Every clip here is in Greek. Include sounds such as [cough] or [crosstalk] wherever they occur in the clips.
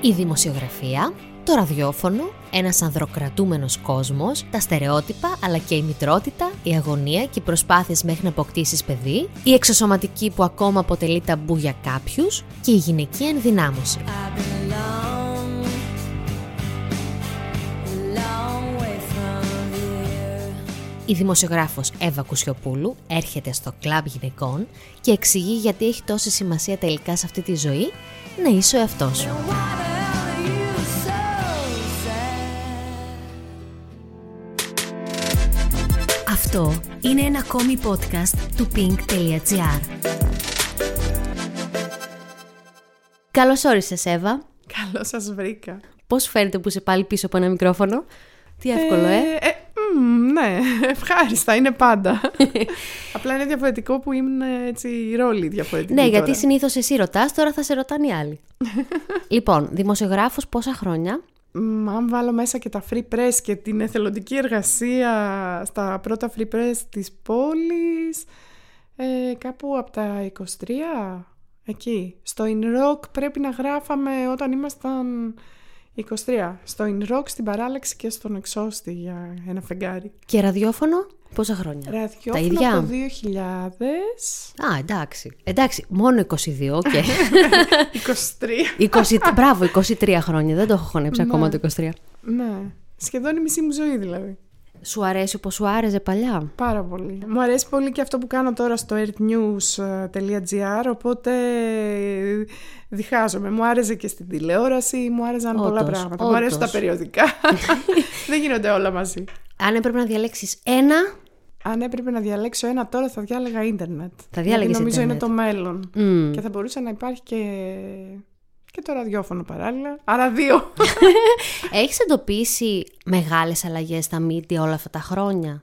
Η δημοσιογραφία, το ραδιόφωνο, ένας ανδροκρατούμενος κόσμος, τα στερεότυπα αλλά και η μητρότητα, η αγωνία και οι προσπάθειες μέχρι να αποκτήσεις παιδί, η εξωσωματική που ακόμα αποτελεί ταμπού για κάποιους και η γυναική ενδυνάμωση. Η δημοσιογράφος Εύα Κουσιοπούλου έρχεται στο κλαμπ γυναικών και εξηγεί γιατί έχει τόση σημασία τελικά σε αυτή τη ζωή να είσαι ο εαυτός σου. Αυτό είναι ένα ακόμη podcast του pink.gr Καλώς όρισες Εύα. Καλώς σας βρήκα. Πώς φαίνεται που είσαι πάλι πίσω από ένα μικρόφωνο; Τι εύκολο, ε; ε, ε ναι, [laughs] ευχάριστα, είναι πάντα. [laughs] Απλά είναι διαφορετικό που ήμουν έτσι ρόλοι διαφορετικοί. Ναι, γιατί συνήθως εσύ ρωτάς, τώρα θα σε ρωτάνε οι άλλοι. [laughs] λοιπόν, δημοσιογράφος πόσα χρόνια; Αν βάλω μέσα και τα free press και την εθελοντική εργασία στα πρώτα free press της πόλης, ε, κάπου από τα 23, εκεί. Στο In Rock πρέπει να γράφαμε όταν ήμασταν 23. Στο In Rock, στην παράλαξη και στον Εξώστη για ένα φεγγάρι. Και ραδιόφωνο, πόσα χρόνια; Ραδιόφωνο Τα ίδια; το 2000. Α, εντάξει. Εντάξει, μόνο 22, οκ. [laughs] 23. 20, μπράβο, 23 χρόνια. Δεν το έχω χωνέψει Ναι. ακόμα το 23. ναι. Σχεδόν η μισή μου ζωή δηλαδή. Σου αρέσει όπως σου άρεσε παλιά; Πάρα πολύ. Μου αρέσει πολύ και αυτό που κάνω τώρα στο earthnews.gr οπότε διχάζομαι. Μου άρεσε και στην τηλεόραση, μου άρεσαν πολλά Όντως, πράγματα. Μου αρέσουν τα όντως. περιοδικά. [laughs] Δεν γίνονται όλα μαζί. Αν έπρεπε να διαλέξεις ένα, Αν έπρεπε να διαλέξω ένα τώρα θα διάλεγα ίντερνετ. Θα διάλεγες Γιατί νομίζω ίντερνετ. είναι το μέλλον. μμ, Και θα μπορούσε να υπάρχει και... και το ραδιόφωνο παράλληλα. Άρα δύο. [laughs] έχεις εντοπίσει μεγάλες αλλαγές στα media όλα αυτά τα χρόνια;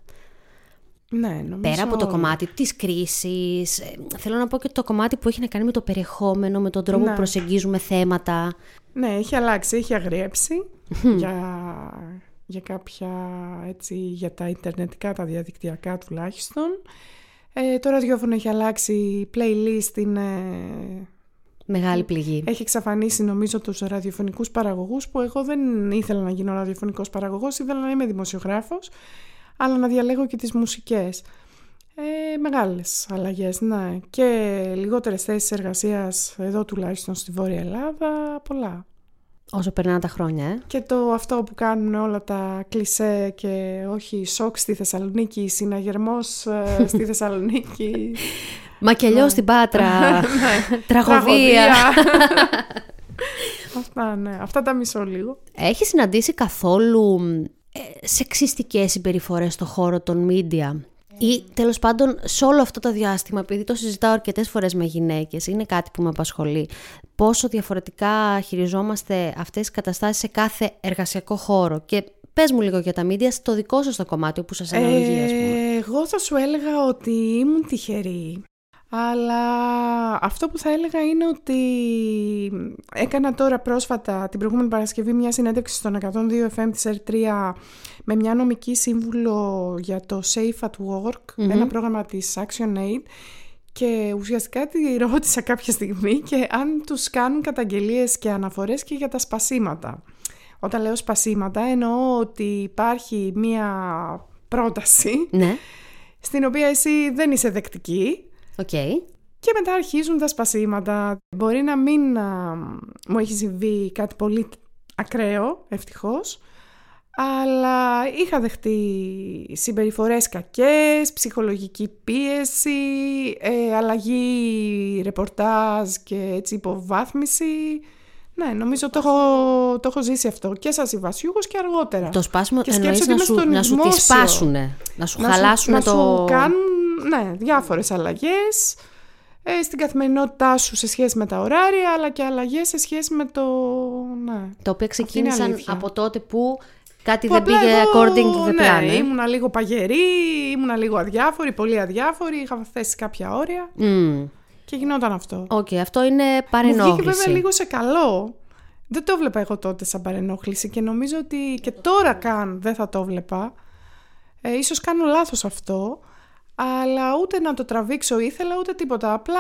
ναι, νομίζω... Πέρα από το κομμάτι της κρίσης, ε, θέλω να πω και το κομμάτι που έχει να κάνει με το περιεχόμενο, με τον τρόπο Ναι. που προσεγγίζουμε θέματα. Ναι, έχει αλλάξει, έχει αγριέψει για, για κάποια, έτσι, για τα ιντερνετικά, τα διαδικτυακά τουλάχιστον. Ε, το ραδιόφωνο έχει αλλάξει, η playlist είναι, Μεγάλη πληγή. έχει εξαφανίσει νομίζω τους ραδιοφωνικούς παραγωγούς που εγώ δεν ήθελα να γίνω ραδιοφωνικός παραγωγός, ήθελα να είμαι δημοσιογράφος, αλλά να διαλέγω και τις μουσικές. Ε, μεγάλες αλλαγές, ναι. Και λιγότερες θέσεις εργασίας εδώ τουλάχιστον στη Βόρεια Ελλάδα, πολλά. Όσο περνάνε τα χρόνια, ε. Και το αυτό που κάνουν όλα τα κλισέ και όχι σοκ στη Θεσσαλονίκη, συναγερμός ε, στη [laughs] Θεσσαλονίκη. Μακελιό στην Πάτρα, [laughs] Ναι. τραγωδία. [laughs] Αυτά, ναι. Αυτά τα μισώ λίγο. Έχει συναντήσει καθόλου ε, σεξιστικές συμπεριφορές στο χώρο των media; Ή τέλος πάντων σε όλο αυτό το διάστημα, επειδή το συζητάω αρκετές φορές με γυναίκες, είναι κάτι που με απασχολεί, πόσο διαφορετικά χειριζόμαστε αυτές τις καταστάσεις σε κάθε εργασιακό χώρο και πες μου λίγο για τα media στο δικό σας το κομμάτι όπου σας αναλογεί ας πούμε. Ε, εγώ θα σου έλεγα ότι ήμουν τυχερή. Αλλά αυτό που θα έλεγα είναι ότι έκανα τώρα πρόσφατα την προηγούμενη Παρασκευή μια συνέντευξη στον 102 FM της R3 με μια νομική σύμβουλο για το Safe at Work, ένα πρόγραμμα της ActionAid και ουσιαστικά τη ρώτησα κάποια στιγμή και αν τους κάνουν καταγγελίες και αναφορές και για τα σπασίματα. Όταν λέω σπασίματα εννοώ ότι υπάρχει μια πρόταση Ναι, στην οποία εσύ δεν είσαι δεκτική οκ. και μετά αρχίζουν τα σπασίματα. Μπορεί να μην α, μου έχει συμβεί κάτι πολύ ακραίο, ευτυχώς, αλλά είχα δεχτεί συμπεριφορές κακές, ψυχολογική πίεση, ε, αλλαγή ρεπορτάζ και έτσι υποβάθμιση. Ναι, νομίζω το έχω, το έχω ζήσει αυτό και σαν συμβασιούχος και αργότερα. Το σπάσιμο Και εννοείς σκέψου να ότι είμαι σου, στον να σου τη δημόσιο. σπάσουνε, να σου να χαλάσουν σου, το... να σου κάνουν ναι, διάφορες αλλαγές ε, στην καθημερινότητά σου σε σχέση με τα ωράρια αλλά και αλλαγές σε σχέση με το... Ναι. Τα οποία Αυτή είναι ξεκίνησαν αλήθεια. από τότε που κάτι Που δεν απλά πήγε εγώ, according to the ναι, plan. ε; ήμουνα λίγο παγερή, ήμουνα λίγο αδιάφορη, πολύ αδιάφορη, είχα θέσει κάποια όρια Μμ. και γινόταν αυτό. Οκ, αυτό είναι Μου βγήκε παρενόχληση. βέβαια λίγο σε καλό. Δεν το βλέπα εγώ τότε σαν παρενόχληση και νομίζω ότι και τώρα καν δεν θα το βλέπα. Ε, ίσως κάνω λάθος αυτό, αλλά ούτε να το τραβήξω ήθελα ούτε τίποτα. Απλά,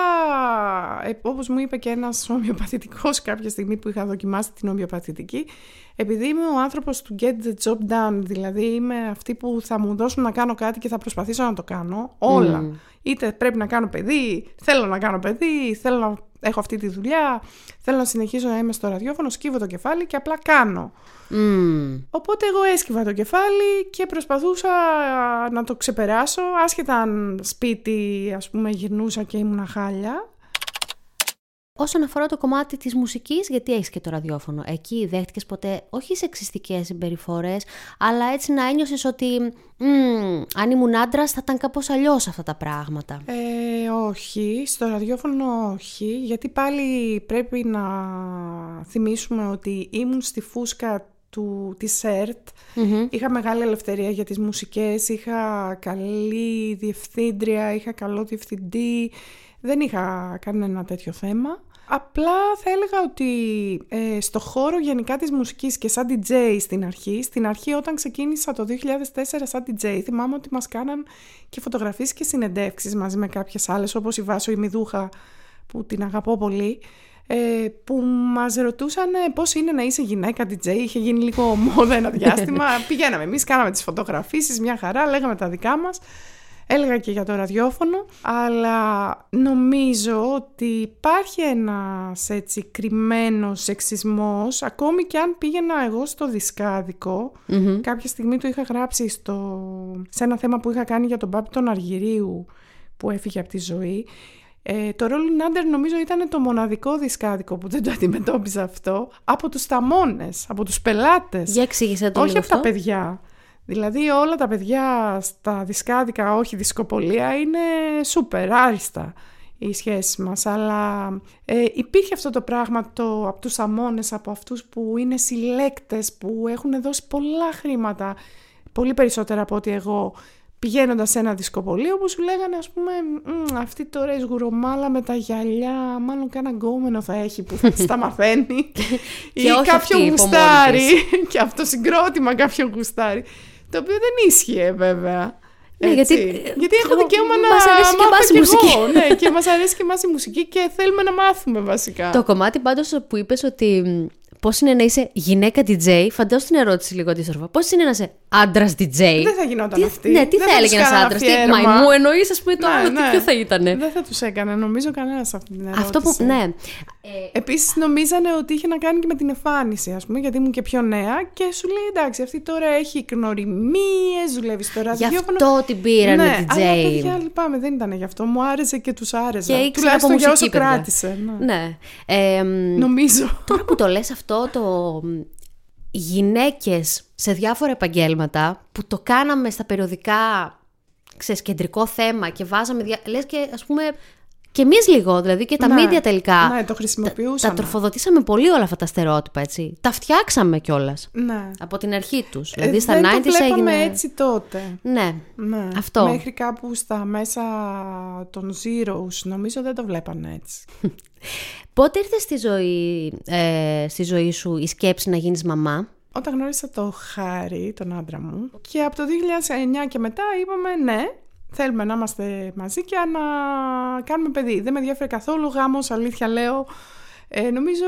ε, όπως μου είπε και ένας [laughs] ομοιοπαθητικός κάποια στιγμή που είχα δοκιμάσει την ομοιοπαθητική, επειδή είμαι ο άνθρωπος του get the job done, δηλαδή είμαι αυτή που θα μου δώσουν να κάνω κάτι και θα προσπαθήσω να το κάνω, όλα. Είτε πρέπει να κάνω παιδί, θέλω να κάνω παιδί, θέλω να έχω αυτή τη δουλειά, θέλω να συνεχίσω να είμαι στο ραδιόφωνο, σκύβω το κεφάλι και απλά κάνω. Οπότε εγώ έσκυβα το κεφάλι και προσπαθούσα να το ξεπεράσω, άσχετα αν σπίτι ας πούμε γυρνούσα και ήμουν χάλια. Όσον αφορά το κομμάτι της μουσικής, γιατί έχεις και το ραδιόφωνο, εκεί δέχτηκες ποτέ όχι σεξιστικές συμπεριφορές, αλλά έτσι να ένιωσες ότι αν ήμουν άντρας θα ήταν κάπως αλλιώς αυτά τα πράγματα. Ε, όχι, στο ραδιόφωνο όχι, γιατί πάλι πρέπει να θυμίσουμε ότι ήμουν στη φούσκα του, της ΕΡΤ. Είχα μεγάλη ελευθερία για τις μουσικές, είχα καλή διευθύντρια, είχα καλό διευθυντή, δεν είχα κανένα τέτοιο θέμα. Απλά θα έλεγα ότι ε, στο χώρο γενικά της μουσικής και σαν DJ στην αρχή, στην αρχή όταν ξεκίνησα το 2004 σαν DJ, θυμάμαι ότι μας κάναν και φωτογραφίες και συνεντεύξεις μαζί με κάποιες άλλες όπως η Βάσο η Μιδούχα που την αγαπώ πολύ ε, που μας ρωτούσαν πώς είναι να είσαι γυναίκα DJ, είχε γίνει λίγο [laughs] μόδα ένα διάστημα, [laughs] πηγαίναμε εμείς, κάναμε τις φωτογραφίσεις, μια χαρά, λέγαμε τα δικά μας, έλεγα και για το ραδιόφωνο, αλλά νομίζω ότι υπάρχει ένας έτσι κρυμμένος σεξισμός, ακόμη και αν πήγαινα εγώ στο δισκαδικο κάποια στιγμή το είχα γράψει στο, σε ένα θέμα που είχα κάνει για τον Πάπη τον Αργυρίου που έφυγε από τη ζωή, ε, το Rolling Under νομίζω ήταν το μοναδικό δισκάδικο που δεν το αντιμετώπιζα αυτό. Από τους ταμώνες, από τους πελάτες. Για εξήγησε το Όχι από τα παιδιά. Δηλαδή όλα τα παιδιά στα δισκάδικα, όχι δισκοπολία, είναι σούπερ, άριστα οι σχέσεις μας. Αλλά ε, υπήρχε αυτό το πράγμα το, από τους αμώνες, από αυτούς που είναι συλλέκτες, που έχουν δώσει πολλά χρήματα, πολύ περισσότερα από ότι εγώ, πηγαίνοντας σε ένα δισκοπολείο που σου λέγανε ας πούμε αυτή τώρα η σγουρομάλα με τα γυαλιά μάλλον κάνα γκόμενο θα έχει που θα τα μαθαίνει [laughs] ή [laughs] κάποιο γουστάρι και αυτό συγκρότημα κάποιο γουστάρι το οποίο δεν ίσχυε βέβαια. Ναι, γιατί, γιατί έχω δικαίωμα να μας αρέσει και εμάς η μουσική. Εγώ, ναι, και μας αρέσει και εμάς η μουσική και θέλουμε να μάθουμε βασικά. Το κομμάτι πάντως που είπες ότι Πώς είναι να είσαι γυναίκα DJ, φαντάζομαι την ερώτηση λίγο αντίστροφα. Πώς είναι να είσαι άντρας DJ. Δεν θα γινόταν τι, αυτή. Ναι, τι δεν θα έλεγε ένας άντρας; Τι μαϊμού εννοείς, ας πούμε, το ναι, άλλο, ναι. τι ποιο θα ήταν. Δεν θα τους έκανε, νομίζω κανένας αυτή την ερώτηση. Αυτό που. Ναι. Ε, Επίσης, νομίζανε ότι είχε να κάνει και με την εμφάνιση, ας πούμε, γιατί ήμουν και πιο νέα και σου λέει εντάξει, αυτή τώρα έχει γνωριμίες, δουλεύεις στο ραδιόφωνο. Γι' αυτό την πήρανε ναι, DJ. Αλλά παιδιά, λυπάμαι, δεν ήταν γι' αυτό. Μου άρεσε και τους άρεσε. Και Τουλάχιστον για όσο παιδιά. κράτησε. Ναι. ναι. Ε, Νομίζω. Τώρα που το λες αυτό, το γυναίκες σε διάφορα επαγγέλματα που το κάναμε στα περιοδικά ξέρεις, κεντρικό θέμα και βάζαμε, δια... λες και ας πούμε και εμείς λίγο, δηλαδή και τα ναι, media τελικά. Ναι, το χρησιμοποιούσαμε. Τα, τα τροφοδοτήσαμε πολύ όλα αυτά τα στερεότυπα, έτσι. Τα φτιάξαμε κιόλας. Ναι. Από την αρχή τους. Ε, δηλαδή στα δεν 90s το βλέπαμε έγινε. έτσι τότε. Ναι. ναι. Αυτό. Μέχρι κάπου στα μέσα των Zeros, νομίζω δεν το βλέπανε έτσι. [laughs] Πότε ήρθε στη ζωή, ε, στη ζωή σου η σκέψη να γίνεις μαμά; Όταν γνώρισα το Χάρη, τον άντρα μου, και από το 2009 και μετά είπαμε ναι, θέλουμε να είμαστε μαζί και να κάνουμε παιδί. Δεν με ενδιαφέρει καθόλου γάμος, αλήθεια λέω. Ε, νομίζω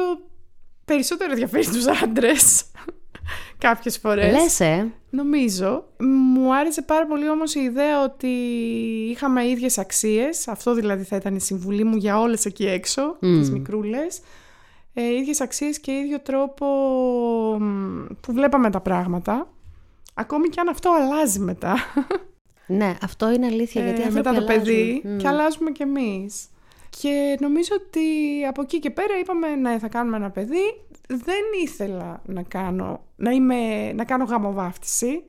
περισσότερο ενδιαφέρει τους άντρες [laughs] κάποιες φορές. Λες, ε. Νομίζω. Μου άρεσε πάρα πολύ όμως η ιδέα ότι είχαμε ίδιες αξίες. Αυτό δηλαδή θα ήταν η συμβουλή μου για όλες εκεί έξω, mm. τις μικρούλες. Ε, ίδιες αξίες και ίδιο τρόπο που βλέπαμε τα πράγματα. Ακόμη και αν αυτό αλλάζει μετά. [laughs] Ναι, αυτό είναι αλήθεια. Γιατί ε, μετά το αλλάζουν. παιδί Mm. και αλλάζουμε κι εμείς. Και νομίζω ότι από εκεί και πέρα είπαμε ναι θα κάνουμε ένα παιδί. Δεν ήθελα να κάνω, να, είμαι, να κάνω γαμοβάφτιση.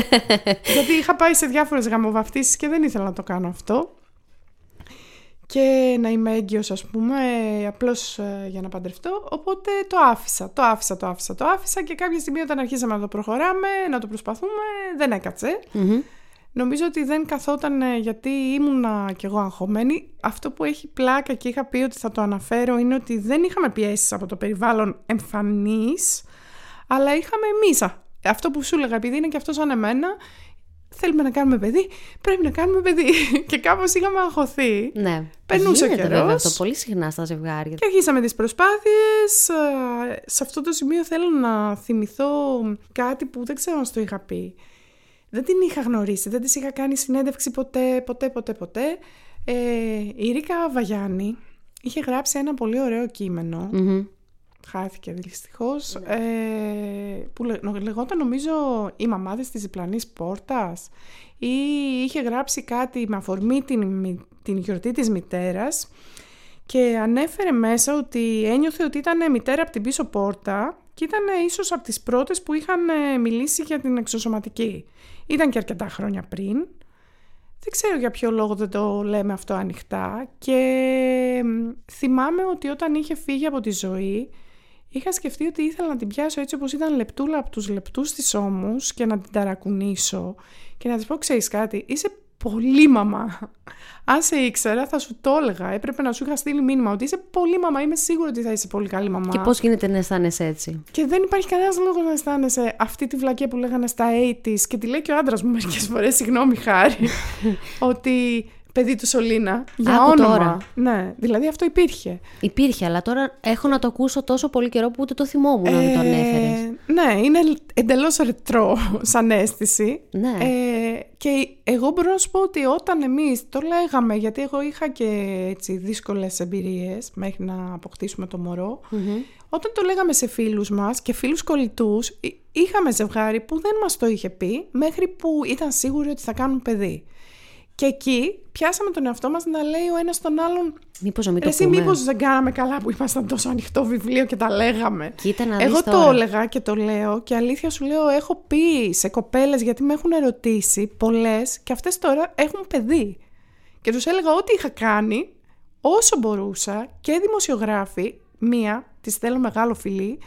[laughs] γιατί είχα πάει σε διάφορες γαμοβαφτίσεις και δεν ήθελα να το κάνω αυτό. Και να είμαι έγκυος ας πούμε, απλώς ε, για να παντρευτώ. Οπότε το άφησα, το άφησα, το άφησα, το άφησα και κάποια στιγμή όταν αρχίσαμε να το προχωράμε, να το προσπαθούμε, δεν έκατσε. Μμμ. Νομίζω ότι δεν καθόταν ε, γιατί ήμουνα κι εγώ αγχωμένη. Αυτό που έχει πλάκα και είχα πει ότι θα το αναφέρω είναι ότι δεν είχαμε πιέσεις από το περιβάλλον εμφανής, αλλά είχαμε εμείς. α, Αυτό που σου έλεγα, επειδή είναι και αυτό σαν εμένα, θέλουμε να κάνουμε παιδί, πρέπει να κάνουμε παιδί. [laughs] και κάπως είχαμε αγχωθεί. Ναι. Περνούσε ο Γίνεται καιρός. βέβαια αυτό πολύ συχνά στα ζευγάρια. Και αρχίσαμε τις προσπάθειες. Ε, Σε αυτό το σημείο θέλω να θυμηθώ κάτι που δεν ξέρω αν στο είχα πει. Δεν την είχα γνωρίσει, δεν της είχα κάνει συνέντευξη ποτέ, ποτέ, ποτέ, ποτέ. Ε, η Ρίκα Βαγιάννη είχε γράψει ένα πολύ ωραίο κείμενο, Μμμ. χάθηκε δυστυχώς, ε, που λε- λεγόταν νομίζω «Οι μαμάδες της διπλανής πόρτας» ή είχε γράψει κάτι με αφορμή την, μη- την γιορτή της μητέρας και ανέφερε μέσα ότι ένιωθε ότι ήταν μητέρα από την πίσω πόρτα και ήταν ίσως από τις πρώτες που είχαν ε, μιλήσει για την εξωσωματική. Ήταν και αρκετά χρόνια πριν. Δεν ξέρω για ποιο λόγο δεν το λέμε αυτό ανοιχτά και μ, θυμάμαι ότι όταν είχε φύγει από τη ζωή είχα σκεφτεί ότι ήθελα να την πιάσω έτσι όπως ήταν λεπτούλα από τους λεπτούς της ώμους και να την ταρακουνήσω και να της πω ξέρεις κάτι, είσαι πολύ μαμά. Αν σε ήξερα θα σου το έλεγα, έπρεπε να σου είχα στείλει μήνυμα ότι είσαι πολύ μαμά, είμαι σίγουρη ότι θα είσαι πολύ καλή μαμά. Και πώς γίνεται να αισθάνεσαι έτσι; Και δεν υπάρχει κανένας λόγος να αισθάνεσαι αυτή τη βλακία που λέγανε στα 80s και τη λέει και ο άντρας μου μερικές φορές, συγγνώμη χάρη, [laughs] ότι παιδί του Σολίνα για Άκου όνομα. τώρα. Ναι, δηλαδή αυτό υπήρχε. Υπήρχε, αλλά τώρα έχω να το ακούσω τόσο πολύ καιρό που ούτε το θυμόμουν να μην το ανέφερες. Ε, ναι, είναι εντελώς ρετρό σαν αίσθηση. Ναι. Ε, και εγώ μπορώ να σου πω ότι όταν εμείς το λέγαμε, γιατί εγώ είχα και έτσι δύσκολες εμπειρίες μέχρι να αποκτήσουμε το μωρό, όταν το λέγαμε σε φίλους μας και φίλους κολλητούς, εί- είχαμε ζευγάρι που δεν μας το είχε πει μέχρι που ήταν σίγουροι ότι θα κάνουν παιδί. Και εκεί πιάσαμε τον εαυτό μας να λέει ο ένας τον άλλον Μήπως να μην «Ρε το εσύ πούμε. μήπως δεν κάναμε καλά που ήμασταν τόσο ανοιχτό βιβλίο και τα λέγαμε. Κοίτα να δεις Εγώ το τώρα. έλεγα και το λέω και αλήθεια σου λέω έχω πει σε κοπέλες γιατί με έχουν ερωτήσει πολλές και αυτές τώρα έχουν παιδί. Και τους έλεγα ό,τι είχα κάνει όσο μπορούσα και δημοσιογράφοι, μία, της θέλω μεγάλο φιλί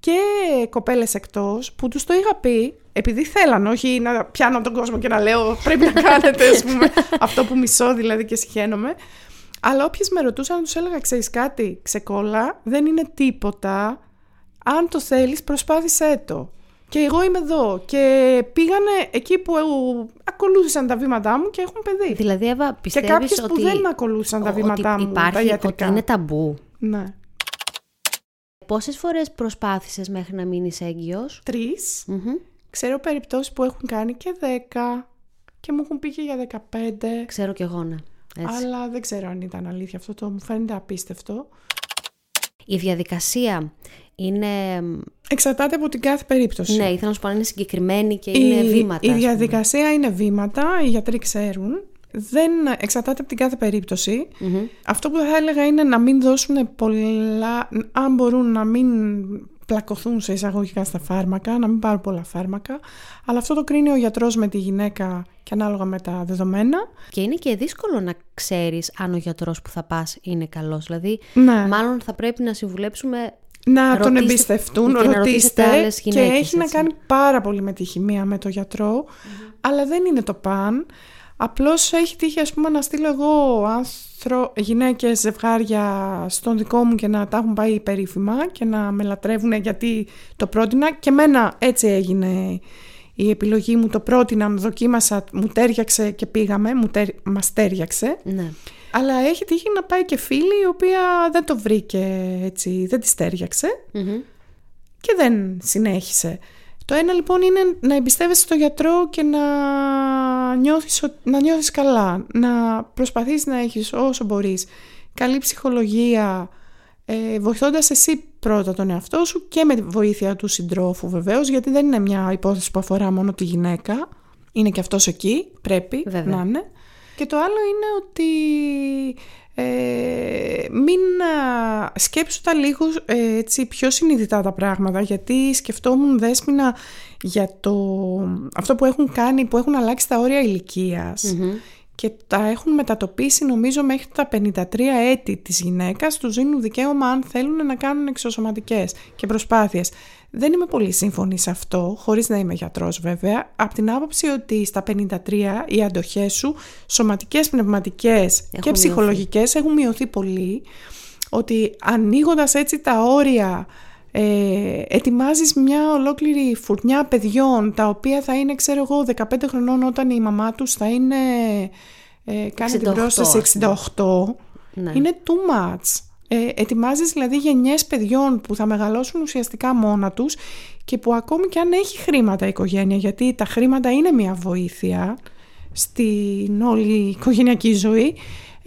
και κοπέλες εκτός που τους το είχα πει επειδή θέλαν, όχι να πιάνω τον κόσμο και να λέω πρέπει να κάνετε ας πούμε, [laughs] αυτό που μισώ δηλαδή και συχαίνομαι. Αλλά όποιες με ρωτούσαν, τους έλεγα: Ξέρεις κάτι, ξεκόλα, δεν είναι τίποτα. Αν το θέλεις, προσπάθησέ το. Και εγώ είμαι εδώ. Και πήγανε εκεί που ακολούθησαν τα βήματά μου και έχουν παιδί. Δηλαδή, Εύα, Και πιστεύεις κάποιες ότι... που δεν ακολούθησαν τα ότι βήματά μου, υπάρχει, τα ιατρικά. Ότι είναι ταμπού. Ναι. Πόσες φορές προσπάθησες μέχρι να μείνεις έγκυος; Τρεις. Μμμ. Ξέρω περιπτώσεις που έχουν κάνει και δέκα και μου έχουν πει και για δεκαπέντε. Ξέρω κι εγώ, ναι. Έτσι. Αλλά δεν ξέρω αν ήταν αλήθεια αυτό το μου φαίνεται απίστευτο. Η διαδικασία είναι... Εξαρτάται από την κάθε περίπτωση. Ναι, ήθελα να σου πω να είναι συγκεκριμένη και είναι βήματα. Η ας πούμε. διαδικασία είναι βήματα, οι γιατροί ξέρουν. Δεν εξαρτάται από την κάθε περίπτωση. Μμμ. Αυτό που θα έλεγα είναι να μην δώσουν πολλά, αν μπορούν να μην πλακωθούν σε εισαγωγικά στα φάρμακα, να μην πάρουν πολλά φάρμακα. Αλλά αυτό το κρίνει ο γιατρός με τη γυναίκα και ανάλογα με τα δεδομένα. Και είναι και δύσκολο να ξέρεις αν ο γιατρός που θα πας είναι καλός. Δηλαδή, Ναι. μάλλον θα πρέπει να συμβουλέψουμε να τον Ρωτήστε- εμπιστευτούν, και να ρωτήσετε ρωτήστε άλλες και γυναίκες, έχει να έτσι. κάνει πάρα πολύ με τη χημεία με το γιατρο αλλά δεν είναι το παν. Απλώς έχει τύχει ας πούμε να στείλω εγώ άνθρω... γυναίκες, ζευγάρια στον δικό μου και να τα έχουν πάει περίφημα και να με λατρεύουν γιατί το πρότεινα και μένα έτσι έγινε η επιλογή μου, το πρότεινα, δοκίμασα, μου τέριαξε και πήγαμε, μου τερ... μας τέριαξε. ναι. Αλλά έχει τύχει να πάει και φίλη η οποία δεν το βρήκε έτσι, δεν της τέριαξε Μμμ. και δεν συνέχισε. Το ένα λοιπόν είναι να εμπιστεύεσαι στον γιατρό και να νιώθεις, ο- να νιώθεις καλά, να προσπαθείς να έχεις όσο μπορείς καλή ψυχολογία, ε, βοηθώντας εσύ πρώτα τον εαυτό σου και με τη βοήθεια του συντρόφου βεβαίως, γιατί δεν είναι μια υπόθεση που αφορά μόνο τη γυναίκα, είναι και αυτός εκεί, πρέπει Βέβαια. να είναι. Και το άλλο είναι ότι ε, μην α, σκέψου τα λίγο ε, έτσι, πιο συνειδητά τα πράγματα γιατί σκεφτόμουν δέσποινα για το, αυτό που έχουν κάνει, που έχουν αλλάξει τα όρια ηλικίας και τα έχουν μετατοπίσει νομίζω μέχρι τα 53 έτη της γυναίκας τους δίνουν δικαίωμα αν θέλουν να κάνουν εξωσωματικές και προσπάθειες. Δεν είμαι πολύ σύμφωνη σε αυτό, χωρίς να είμαι γιατρός βέβαια, από την άποψη ότι στα 53 οι αντοχές σου, σωματικές, πνευματικές και μειωθεί. ψυχολογικές έχουν μειωθεί πολύ, ότι ανοίγοντας έτσι τα όρια ε, ετοιμάζεις μια ολόκληρη φουρνιά παιδιών τα οποία θα είναι ξέρω εγώ 15 χρονών όταν η μαμά τους θα είναι ε, κάνει την πρόσθεση 68 ναι. είναι too much ε, ετοιμάζεις δηλαδή γενιές παιδιών που θα μεγαλώσουν ουσιαστικά μόνα τους και που ακόμη και αν έχει χρήματα η οικογένεια γιατί τα χρήματα είναι μια βοήθεια στην όλη οικογενειακή ζωή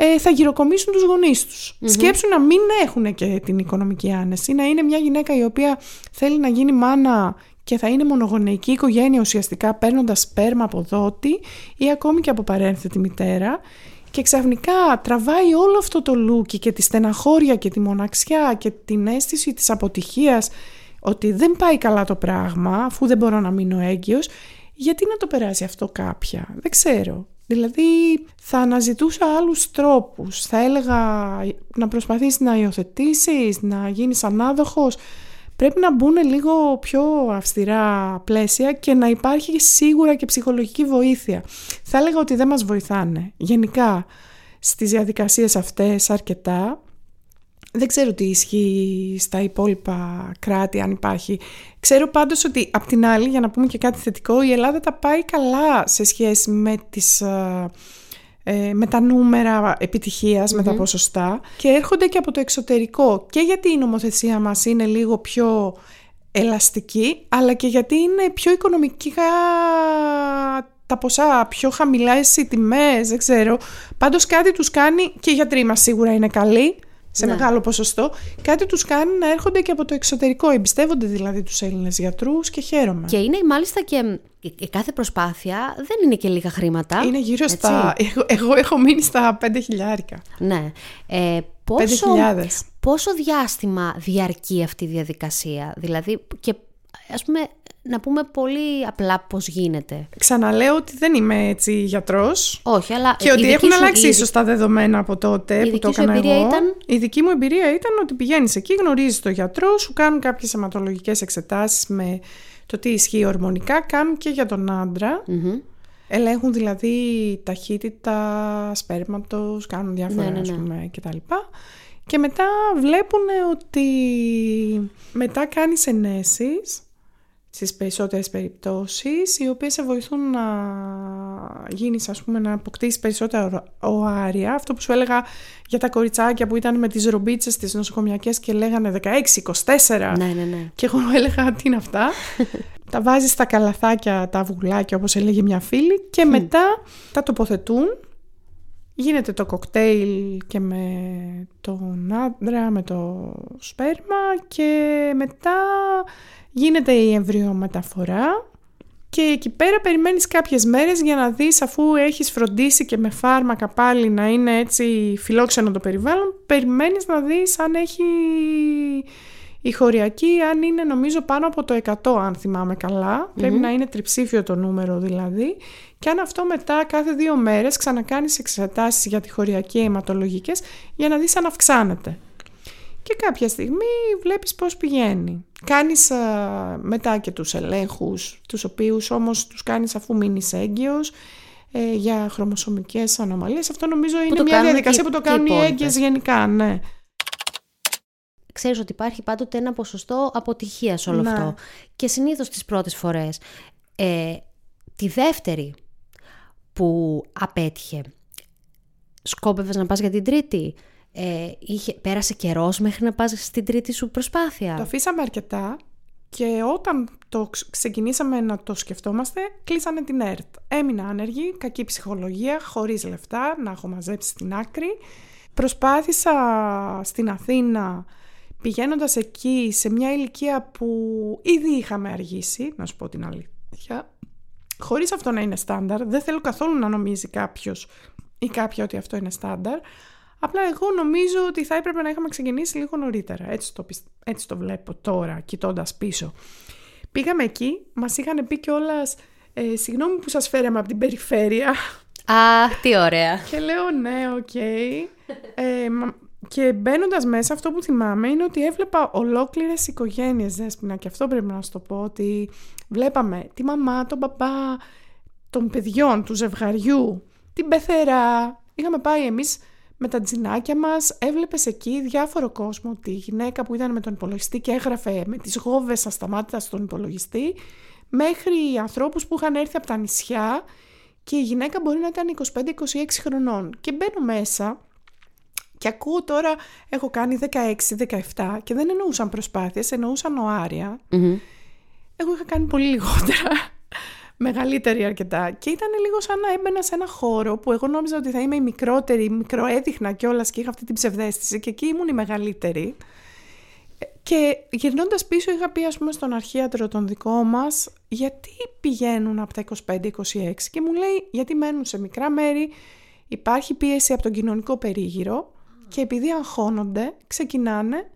ε, θα γυροκομίσουν τους γονείς τους. mm Σκέψουν να μην έχουν και την οικονομική άνεση, να είναι μια γυναίκα η οποία θέλει να γίνει μάνα και θα είναι μονογονεϊκή οικογένεια ουσιαστικά παίρνοντας σπέρμα από δότη ή ακόμη και από παρένθετη μητέρα και ξαφνικά τραβάει όλο αυτό το λούκι και τη στεναχώρια και τη μοναξιά και την αίσθηση της αποτυχίας ότι δεν πάει καλά το πράγμα αφού δεν μπορώ να μείνω έγκυος γιατί να το περάσει αυτό κάποια, δεν ξέρω. Δηλαδή θα αναζητούσα άλλους τρόπους, θα έλεγα να προσπαθήσεις να υιοθετήσεις, να γίνεις ανάδοχος. Πρέπει να μπουν λίγο πιο αυστηρά πλαίσια και να υπάρχει σίγουρα και ψυχολογική βοήθεια. Θα έλεγα ότι δεν μας βοηθάνε γενικά στις διαδικασίες αυτές αρκετά. Δεν ξέρω τι ισχύει στα υπόλοιπα κράτη, αν υπάρχει. Ξέρω πάντως ότι, απ' την άλλη, για να πούμε και κάτι θετικό, η Ελλάδα τα πάει καλά σε σχέση με, τις, ε, ε, με τα νούμερα με τα ποσοστά και έρχονται και από το εξωτερικό. Και γιατί η νομοθεσία μας είναι λίγο πιο ελαστική, αλλά και γιατί είναι πιο οικονομικά τα ποσά, πιο χαμηλά οι τιμές, δεν ξέρω. Πάντως κάτι τους κάνει και οι γιατροί μας σίγουρα είναι καλοί σε ναι. μεγάλο ποσοστό, κάτι τους κάνει να έρχονται και από το εξωτερικό. Εμπιστεύονται δηλαδή τους Έλληνες γιατρούς και χαίρομαι. Και είναι μάλιστα και η κάθε προσπάθεια δεν είναι και λίγα χρήματα. Είναι γύρω στα... [laughs] Εγώ, εγώ έχω μείνει στα 5 χιλιάρικα. Ναι. Ε, πόσο, πόσο διάστημα διαρκεί αυτή η διαδικασία; Δηλαδή και ας πούμε να πούμε πολύ απλά πώς γίνεται. Ξαναλέω ότι δεν είμαι έτσι γιατρός. Όχι, αλλά... Και ότι έχουν αλλάξει ίσως τα δεδομένα από τότε που το έκανα εγώ. Ήταν... Η δική μου εμπειρία ήταν ότι πηγαίνεις εκεί, γνωρίζεις τον γιατρό, σου κάνουν κάποιες αιματολογικές εξετάσεις με το τι ισχύει ορμονικά, κάνουν και για τον άντρα. Ελέγχουν δηλαδή ταχύτητα σπέρματος, κάνουν διάφορα ναι, ναι, ναι. κτλ. Και μετά βλέπουν ότι μετά κάνεις ενέσεις στις περισσότερες περιπτώσεις, οι οποίες σε βοηθούν να γίνεις, ας πούμε, να αποκτήσεις περισσότερα οάρια. Αυτό που σου έλεγα για τα κοριτσάκια που ήταν με τις ρομπίτσες τις νοσοκομιακές και λέγανε 16-24. Ναι, ναι, ναι. Και εγώ έλεγα τι είναι αυτά; [laughs] τα βάζεις στα καλαθάκια, τα αυγουλάκια όπως έλεγε μια φίλη και μετά τα τοποθετούν. Γίνεται το κοκτέιλ και με τον άντρα, με το σπέρμα και μετά γίνεται η εμβριομεταφορά και εκεί πέρα περιμένεις κάποιες μέρες για να δεις αφού έχεις φροντίσει και με φάρμακα πάλι να είναι έτσι φιλόξενο το περιβάλλον, περιμένεις να δεις αν έχει η χωριακή, αν είναι νομίζω πάνω από το 100 αν θυμάμαι πρέπει να είναι τριψήφιο το νούμερο δηλαδή. Και αν αυτό μετά κάθε δύο μέρες ξανακάνεις εξετάσεις για τη χωριακή αιματολογικές για να δεις αν αυξάνεται και κάποια στιγμή βλέπεις πώς πηγαίνει. Κάνεις μετά και τους ελέγχους, τους οποίους όμως τους κάνεις αφού μείνεις έγκυος, ε, για χρωμοσωμικές ανομαλίες. Αυτό νομίζω είναι μια διαδικασία που το κάνουν οι έγκυες γενικά, ναι. Ξέρεις ότι υπάρχει πάντοτε ένα ποσοστό αποτυχίας όλο ναι. αυτό. Και συνήθως τις πρώτες φορές. Ε, τη δεύτερη που απέτυχε, σκόπευες να πας για την τρίτη; Ε, είχε, πέρασε καιρός μέχρι να πας στην τρίτη σου προσπάθεια. Το αφήσαμε αρκετά και όταν το ξεκινήσαμε να το σκεφτόμαστε, κλείσανε την ΕΡΤ. Έμεινα άνεργη, κακή ψυχολογία, χωρίς λεφτά, να έχω μαζέψει στην άκρη. Προσπάθησα στην Αθήνα πηγαίνοντας εκεί σε μια ηλικία που ήδη είχαμε αργήσει, να σου πω την αλήθεια, χωρίς αυτό να είναι στάνταρ, δεν θέλω καθόλου να νομίζει κάποιος ή κάποια ότι αυτό είναι στάνταρ, Απλά εγώ νομίζω ότι θα έπρεπε να είχαμε ξεκινήσει λίγο νωρίτερα. Έτσι το, έτσι το βλέπω τώρα, κοιτώντας πίσω. Πήγαμε εκεί, μας είχαν πει κιόλας. Ε, συγγνώμη που σας φέραμε από την περιφέρεια. Α, τι ωραία. και λέω ναι, οκ. Ε, και μπαίνοντας μέσα, αυτό που θυμάμαι είναι ότι έβλεπα ολόκληρες οικογένειες δέσποινα. Και αυτό πρέπει να σου το πω ότι βλέπαμε τη μαμά, τον παπά, των παιδιών, του ζευγαριού, την πεθερά. Είχαμε πάει εμείς με τα τζινάκια μας, έβλεπες εκεί διάφορο κόσμο, τη γυναίκα που ήταν με τον υπολογιστή και έγραφε με τις γόβες ασταμάτητα στον υπολογιστή, μέχρι ανθρώπους που είχαν έρθει από τα νησιά και η γυναίκα μπορεί να ήταν 25-26 χρονών. Και μπαίνω μέσα και ακούω τώρα, έχω κάνει 16-17 και δεν εννοούσαν προσπάθειες, εννοούσαν οάρια. Εγώ είχα κάνει πολύ λιγότερα, μεγαλύτερη αρκετά. Και ήταν λίγο σαν να έμπαινα σε ένα χώρο που εγώ νόμιζα ότι θα είμαι η μικρότερη, μικροέδειχνα κιόλας και είχα αυτή την ψευδέστηση και εκεί ήμουν η μεγαλύτερη. Και γυρνώντας πίσω είχα πει ας πούμε στον αρχίατρο τον δικό μας γιατί πηγαίνουν από τα 25-26 και μου λέει γιατί μένουν σε μικρά μέρη, υπάρχει πίεση από τον κοινωνικό περίγυρο και επειδή αγχώνονται ξεκινάνε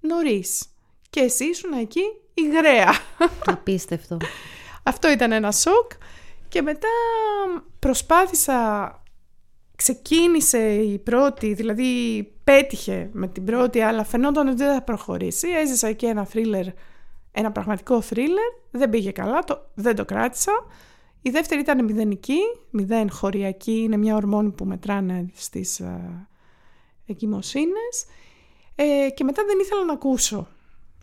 νωρίς. Και εσύ ήσουν εκεί η γραία. Απίστευτο. Αυτό ήταν ένα σοκ και μετά προσπάθησα ξεκίνησε η πρώτη, δηλαδή πέτυχε με την πρώτη, αλλά φαινόταν ότι δεν θα προχωρήσει. Έζησα εκεί ένα θρίλερ, ένα πραγματικό θρίλερ, δεν πήγε καλά, το, δεν το κράτησα. Η δεύτερη ήταν μηδενική, μηδέν χωριακή, είναι μια ορμόνη που μετράνε στις ε, εγκυμοσύνες. Ε, και μετά δεν ήθελα να ακούσω.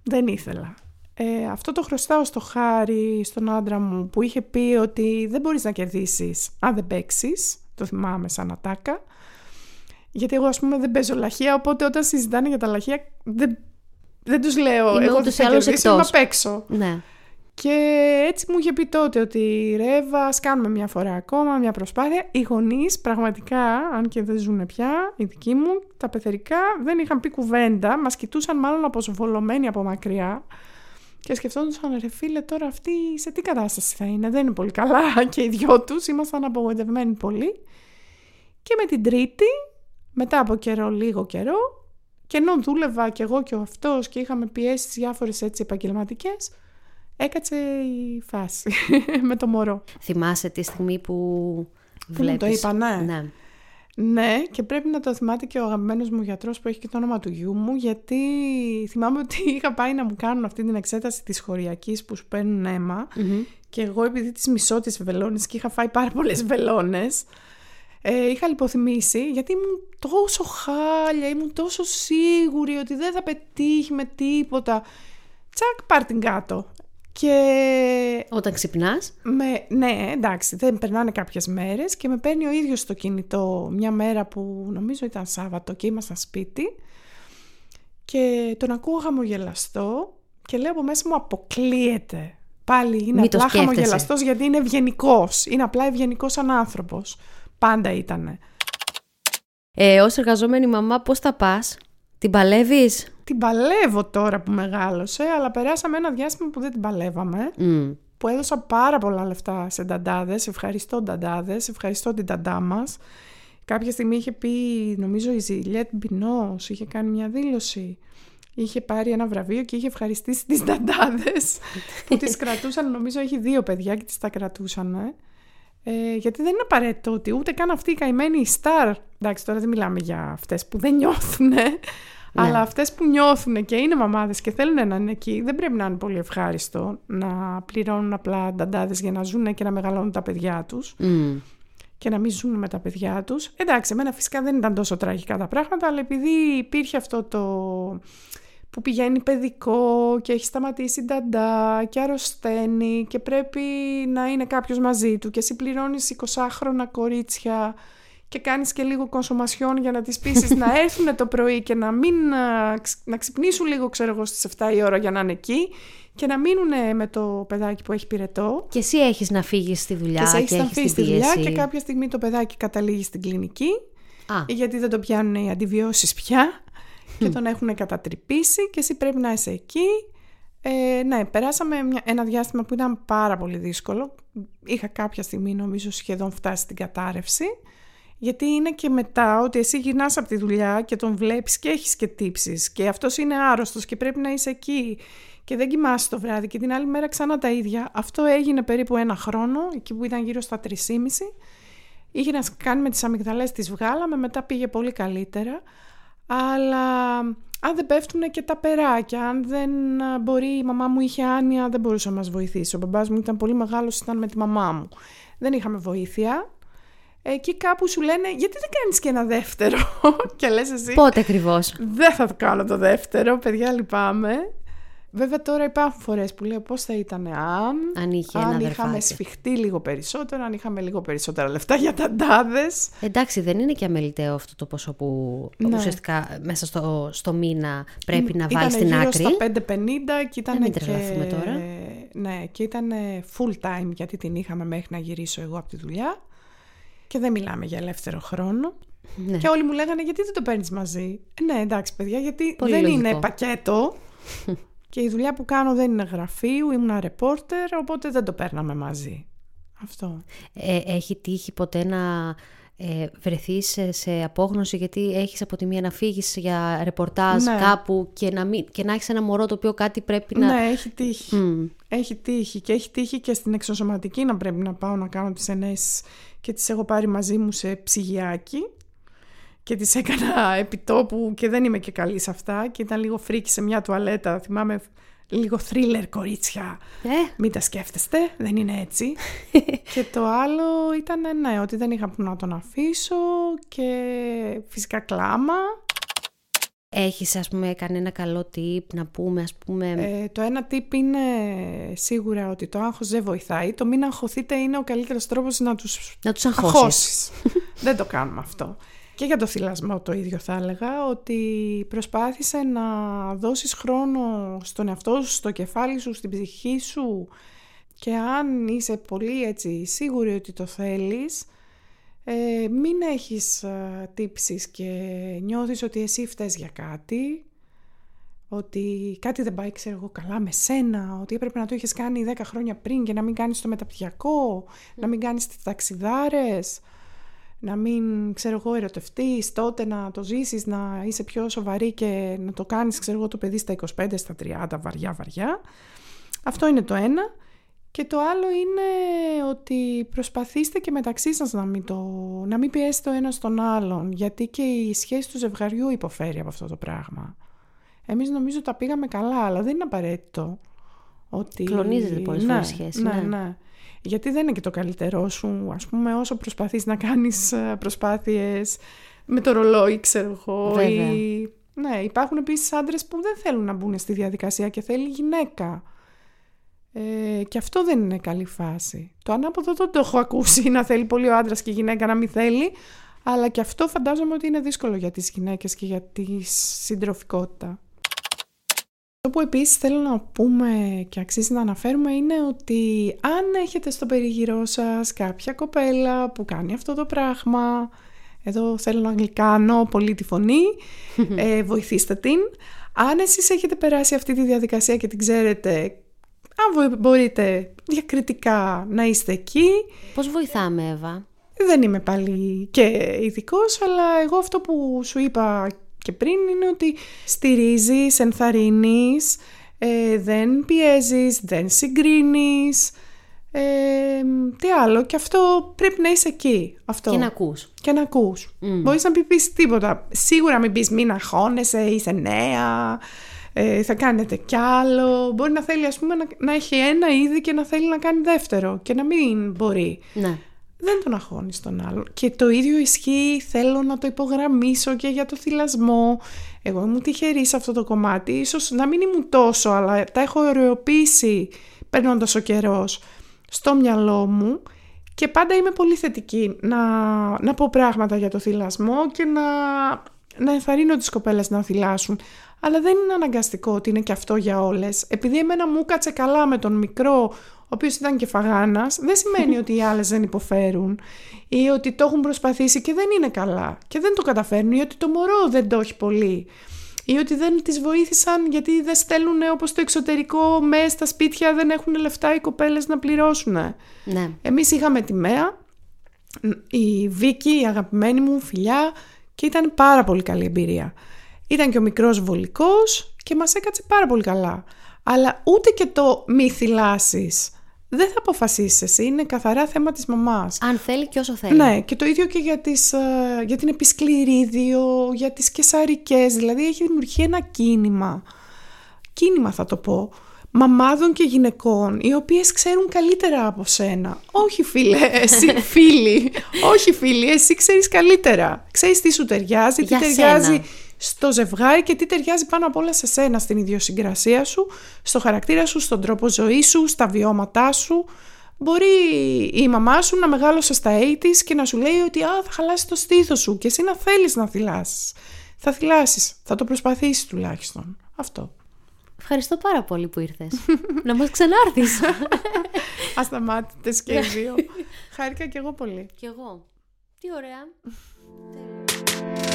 Δεν ήθελα. Ε, αυτό το χρωστάω στο χάρη, στον άντρα μου, που είχε πει ότι δεν μπορείς να κερδίσεις αν δεν παίξεις. Το θυμάμαι σαν ατάκα. Γιατί εγώ ας πούμε δεν παίζω λαχεία, οπότε όταν συζητάνε για τα λαχεία δεν, δεν τους λέω Είμαι εγώ δεν θα κερδίσω, να παίξω. Ναι. Και έτσι μου είχε πει τότε ότι Ρεύα, ας κάνουμε μια φορά ακόμα, μια προσπάθεια. Οι γονείς πραγματικά, αν και δεν ζουν πια, οι δικοί μου, τα πεθερικά δεν είχαν πει κουβέντα, μας κοιτούσαν μάλλον αποσβολωμένοι από μακριά. Και σκεφτόντουσαν, ρε φίλε, τώρα αυτή σε τι κατάσταση θα είναι; Δεν είναι πολύ καλά [laughs] και οι δυο τους ήμασταν απογοητευμένοι πολύ. Και με την τρίτη, μετά από καιρό, λίγο καιρό, και ενώ δούλευα κι εγώ και ο αυτός και είχαμε πιέσει διάφορες έτσι επαγγελματικές, έκατσε η φάση [laughs] με το μωρό. Θυμάσαι τη στιγμή που βλέπεις. το είπα, ναι. ναι. Ναι, και πρέπει να το θυμάται και ο αγαπημένος μου γιατρός που έχει και το όνομα του γιού μου, γιατί θυμάμαι ότι [laughs] είχα πάει να μου κάνουν αυτή την εξέταση της χωριακής που σου παίρνουν και εγώ επειδή τις μισώ τις βελόνες και είχα φάει πάρα πολλές βελόνες, ε, είχα λιποθυμήσει γιατί ήμουν τόσο χάλια, ήμουν τόσο σίγουρη ότι δεν θα πετύχει με τίποτα. Τσακ, πάρ την κάτω. Και... Όταν ξυπνάς; Με, ναι, εντάξει, δεν περνάνε κάποιες μέρες και με παίρνει ο ίδιος στο κινητό μια μέρα που νομίζω ήταν Σάββατο και ήμασταν σπίτι και τον ακούω χαμογελαστό και λέω από μέσα μου αποκλείεται. Πάλι είναι Μη απλά χαμογελαστός γιατί είναι ευγενικός. Είναι απλά ευγενικός σαν άνθρωπος. Πάντα ήτανε. Ε, ως εργαζόμενη μαμά πώς θα πας, την παλεύεις; Την παλεύω τώρα που μεγάλωσε, αλλά περάσαμε ένα διάστημα που δεν την παλεύαμε. Που έδωσα πάρα πολλά λεφτά σε νταντάδες. Ευχαριστώ νταντάδες, ευχαριστώ την νταντά μας. Κάποια στιγμή είχε πει, νομίζω η Ζιλιέτ Μπινός, είχε κάνει μια δήλωση. Είχε πάρει ένα βραβείο και είχε ευχαριστήσει τις νταντάδες που τις [laughs] κρατούσαν. Νομίζω έχει δύο παιδιά και τις τα κρατούσαν. Ε, γιατί δεν είναι απαραίτητο ότι ούτε καν αυτή η καημένη στάρ, εντάξει τώρα δεν μιλάμε για αυτές που δεν νιώθουν, ναι. Αλλά αυτές που νιώθουν και είναι μαμάδες και θέλουν να είναι εκεί, δεν πρέπει να είναι πολύ ευχάριστο να πληρώνουν απλά νταντάδες για να ζουν και να μεγαλώνουν τα παιδιά τους. Και να μην ζουν με τα παιδιά τους. Εντάξει, εμένα φυσικά δεν ήταν τόσο τραγικά τα πράγματα, αλλά επειδή υπήρχε αυτό το που πηγαίνει παιδικό και έχει σταματήσει νταντά και αρρωσταίνει και πρέπει να είναι κάποιος μαζί του και εσύ πληρώνεις 20χρονα κορίτσια και κάνεις και λίγο κονσομασιόν για να τις πείσεις να [laughs] έρθουν το πρωί και να, μην, να ξυπνήσουν λίγο ξέρω εγώ στις 7 η ώρα για να είναι εκεί και να μείνουν με το παιδάκι που έχει πυρετό. Και εσύ έχεις να φύγεις στη δουλειά και, και έχεις να φύγεις στη δουλειά και κάποια στιγμή το παιδάκι καταλήγει στην κλινική Α. γιατί δεν το πιάνουν οι αντιβιώσεις πια και τον έχουν κατατρυπήσει και εσύ πρέπει να είσαι εκεί. Ε, ναι, περάσαμε μια, ένα διάστημα που ήταν πάρα πολύ δύσκολο. Είχα κάποια στιγμή νομίζω σχεδόν φτάσει στην κατάρρευση. Γιατί είναι και μετά ότι εσύ γυρνάς από τη δουλειά και τον βλέπεις και έχεις και τύψεις και αυτός είναι άρρωστος και πρέπει να είσαι εκεί και δεν κοιμάσαι το βράδυ και την άλλη μέρα ξανά τα ίδια. Αυτό έγινε περίπου ένα χρόνο, εκεί που ήταν γύρω στα 3,5. Είχε να κάνει με τις αμυγδαλές, τις βγάλαμε, μετά πήγε πολύ καλύτερα. Αλλά αν δεν πέφτουν και τα περάκια, αν δεν μπορεί, η μαμά μου είχε άνοια, δεν μπορούσε να μας βοηθήσει. Ο μπαμπάς μου ήταν πολύ μεγάλος, ήταν με τη μαμά μου. Δεν είχαμε βοήθεια. εκεί κάπου σου λένε γιατί δεν κάνεις και ένα δεύτερο; [laughs] Και λες εσύ Πότε ακριβώς; δεν θα το κάνω το δεύτερο, παιδιά λυπάμαι. Βέβαια τώρα υπάρχουν φορές που λέω πώς θα ήταν αν, Αν είχε αν ένα είχαμε αδερφάκι. σφιχτεί λίγο περισσότερο, αν είχαμε λίγο περισσότερα λεφτά για τα ντάδες. Εντάξει, δεν είναι και αμεληταίο αυτό το ποσό που Ναι. ουσιαστικά μέσα στο, στο μήνα πρέπει να Ήτανε βάλεις στην γύρω άκρη. στα 5,50 και ήταν μην και... τρελαθούμε τώρα. Ναι, και ήταν full time γιατί την είχαμε μέχρι να γυρίσω εγώ από τη δουλειά. Και δεν μιλάμε για ελεύθερο χρόνο. Ναι. Και όλοι μου λέγανε γιατί δεν το παίρνεις μαζί; Ε, Ναι, εντάξει παιδιά, γιατί Πολύ δεν λογικό. είναι πακέτο. [laughs] και η δουλειά που κάνω δεν είναι γραφείου, ήμουν ρεπόρτερ, οπότε δεν το παίρναμε μαζί. Αυτό. Ε, έχει τύχει ποτέ να ε, βρεθείς σε, σε απόγνωση γιατί έχεις από τη μία να φύγεις για ρεπορτάζ Ναι. κάπου και να, μην, και να έχεις ένα μωρό το οποίο κάτι πρέπει να... Ναι, έχει τύχει. Μμ. Έχει τύχει και έχει τύχει και στην εξωσωματική να πρέπει να πάω να κάνω τις ενέσεις και τις έχω πάρει μαζί μου σε ψυγιάκι και τις έκανα επιτόπου και δεν είμαι και καλή σε αυτά και ήταν λίγο φρίκι σε μια τουαλέτα, θυμάμαι λίγο θρίλερ κορίτσια. Ε, Μην τα σκέφτεστε, δεν είναι έτσι. [laughs] και το άλλο ήταν ναι, ότι δεν είχα που να τον αφήσω και φυσικά κλάμα. έχεις ας πούμε κανένα καλό tip να πούμε ας πούμε... Ε, το ένα tip είναι σίγουρα ότι το άγχος δεν βοηθάει. Το μην αγχωθείτε είναι ο καλύτερος τρόπος να τους να τους αγχώσεις. αγχώσεις. [laughs] δεν το κάνουμε αυτό. Και για το θυλασμό το ίδιο θα έλεγα, ότι προσπάθησε να δώσεις χρόνο στον εαυτό σου, στο κεφάλι σου, στην ψυχή σου. Και αν είσαι πολύ έτσι σίγουρη ότι το θέλεις, ε, μην έχεις ε, τύψεις και νιώθεις ότι εσύ φταίς για κάτι, ότι κάτι δεν πάει ξέρω εγώ καλά με σένα, ότι έπρεπε να το είχες κάνει 10 χρόνια πριν και να μην κάνεις το μεταπτυχιακό, να μην κάνεις τις ταξιδάρες, να μην ξέρω εγώ ερωτευτείς, τότε να το ζήσεις, να είσαι πιο σοβαρή και να το κάνεις ξέρω εγώ το παιδί στα 25, στα 30 βαριά βαριά. Αυτό είναι το ένα. Και το άλλο είναι ότι προσπαθήστε και μεταξύ σας να μην, το, να μην πιέσετε το ένα στον άλλον, γιατί και η σχέση του ζευγαριού υποφέρει από αυτό το πράγμα. Εμείς νομίζω τα πήγαμε καλά, αλλά δεν είναι απαραίτητο ότι... Κλονίζεται πολλές ναι, φορές η σχέση, Ναι, ναι. ναι. Γιατί δεν είναι και το καλύτερό σου. Ας πούμε, όσο προσπαθείς να κάνεις ε, προσπάθειες με το ρολόι, ξέρω εγώ. Βέβαια. Ή... Ναι, υπάρχουν επίσης άντρες που δεν θέλουν να μπουν στη διαδικασία και θέλει γυναίκα. Ε, και αυτό δεν είναι καλή φάση. Το ανάποδο δεν το έχω ακούσει να θέλει πολύ ο άντρας και η γυναίκα να μην θέλει. Αλλά και αυτό φαντάζομαι ότι είναι δύσκολο για τις γυναίκες και για τη συντροφικότητα. Αυτό που επίσης θέλω να πούμε και αξίζει να αναφέρουμε είναι ότι αν έχετε στο περιγυρό σας κάποια κοπέλα που κάνει αυτό το πράγμα, εδώ θέλω να γλυκάνω πολύ τη φωνή, [laughs] ε, βοηθήστε την. Αν εσείς έχετε περάσει αυτή τη διαδικασία και την ξέρετε, αν βο- μπορείτε διακριτικά να είστε εκεί, Πώς βοηθάμε Εύα; δεν είμαι πάλι και ειδικός, αλλά εγώ αυτό που σου είπα και πριν είναι ότι στηρίζεις, ενθαρρύνεις, ε, δεν πιέζεις, δεν συγκρίνεις, ε, τι άλλο και αυτό πρέπει να είσαι εκεί. Αυτό. Και να ακούς. Και να ακούς. Μπορείς να μην πεις τίποτα. Σίγουρα μην πεις μην αγχώνεσαι, είσαι νέα, ε, θα κάνετε κι άλλο. Μπορεί να θέλει ας πούμε να, να έχει ένα ήδη και να θέλει να κάνει δεύτερο και να μην μπορεί Ναι. Δεν τον αγχώνεις τον άλλο. Και το ίδιο ισχύει, θέλω να το υπογραμμίσω και για το θυλασμό. Εγώ ήμουν τυχερής σε αυτό το κομμάτι, ίσως να μην ήμουν τόσο, αλλά τα έχω ωρεοποιήσει περνώντας ο καιρός στο μυαλό μου και πάντα είμαι πολύ θετική να, να πω πράγματα για το θυλασμό και να, να ενθαρρύνω τις κοπέλες να θυλάσουν. Αλλά δεν είναι αναγκαστικό ότι είναι και αυτό για όλες. Επειδή εμένα μου κάτσε καλά με τον μικρό, ο οποίος ήταν και φαγάνας, δεν σημαίνει [laughs] ότι οι άλλες δεν υποφέρουν ή ότι το έχουν προσπαθήσει και δεν είναι καλά και δεν το καταφέρνουν ή ότι το μωρό δεν το έχει πολύ ή ότι δεν τις βοήθησαν γιατί δεν στέλνουν όπως το εξωτερικό μέσα στα σπίτια δεν έχουν λεφτά οι κοπέλες να πληρώσουν. Ναι. Εμείς είχαμε τη ΜΕΑ, η Βίκη, η αγαπημένη μου φιλιά και ήταν πάρα πολύ καλή εμπειρία. Ήταν και ο μικρός βολικός και μας έκατσε πάρα πολύ καλά. Αλλά ούτε και το μη θυλάσεις δεν θα αποφασίσεις εσύ, είναι καθαρά θέμα της μαμάς. Αν θέλει και όσο θέλει. Ναι, και το ίδιο και για, τις, ε, για την επισκληρίδιο, για τις κεσαρικές, δηλαδή έχει δημιουργηθεί ένα κίνημα. Κίνημα θα το πω. μαμάδων και γυναικών οι οποίες ξέρουν καλύτερα από σένα. Όχι φίλε, εσύ [laughs] φίλοι. Όχι φίλοι, εσύ ξέρεις καλύτερα. Ξέρεις τι σου ταιριάζει, τι ταιριάζει στο ζευγάρι και τι ταιριάζει πάνω απ' όλα σε σένα, στην ιδιοσυγκρασία σου, στο χαρακτήρα σου, στον τρόπο ζωής σου, στα βιώματά σου. Μπορεί η μαμά σου να μεγάλωσε στα 80's και να σου λέει ότι Α, θα χαλάσει το στήθος σου και εσύ να θέλεις να θυλάσεις. Θα θυλάσεις, θα το προσπαθήσεις τουλάχιστον. Αυτό. Ευχαριστώ πάρα πολύ που ήρθες. να μας ξανάρθεις. [laughs] Ασταμάτητες και οι δύο. Χάρηκα κι εγώ πολύ. Κι εγώ. Τι ωραία. [laughs]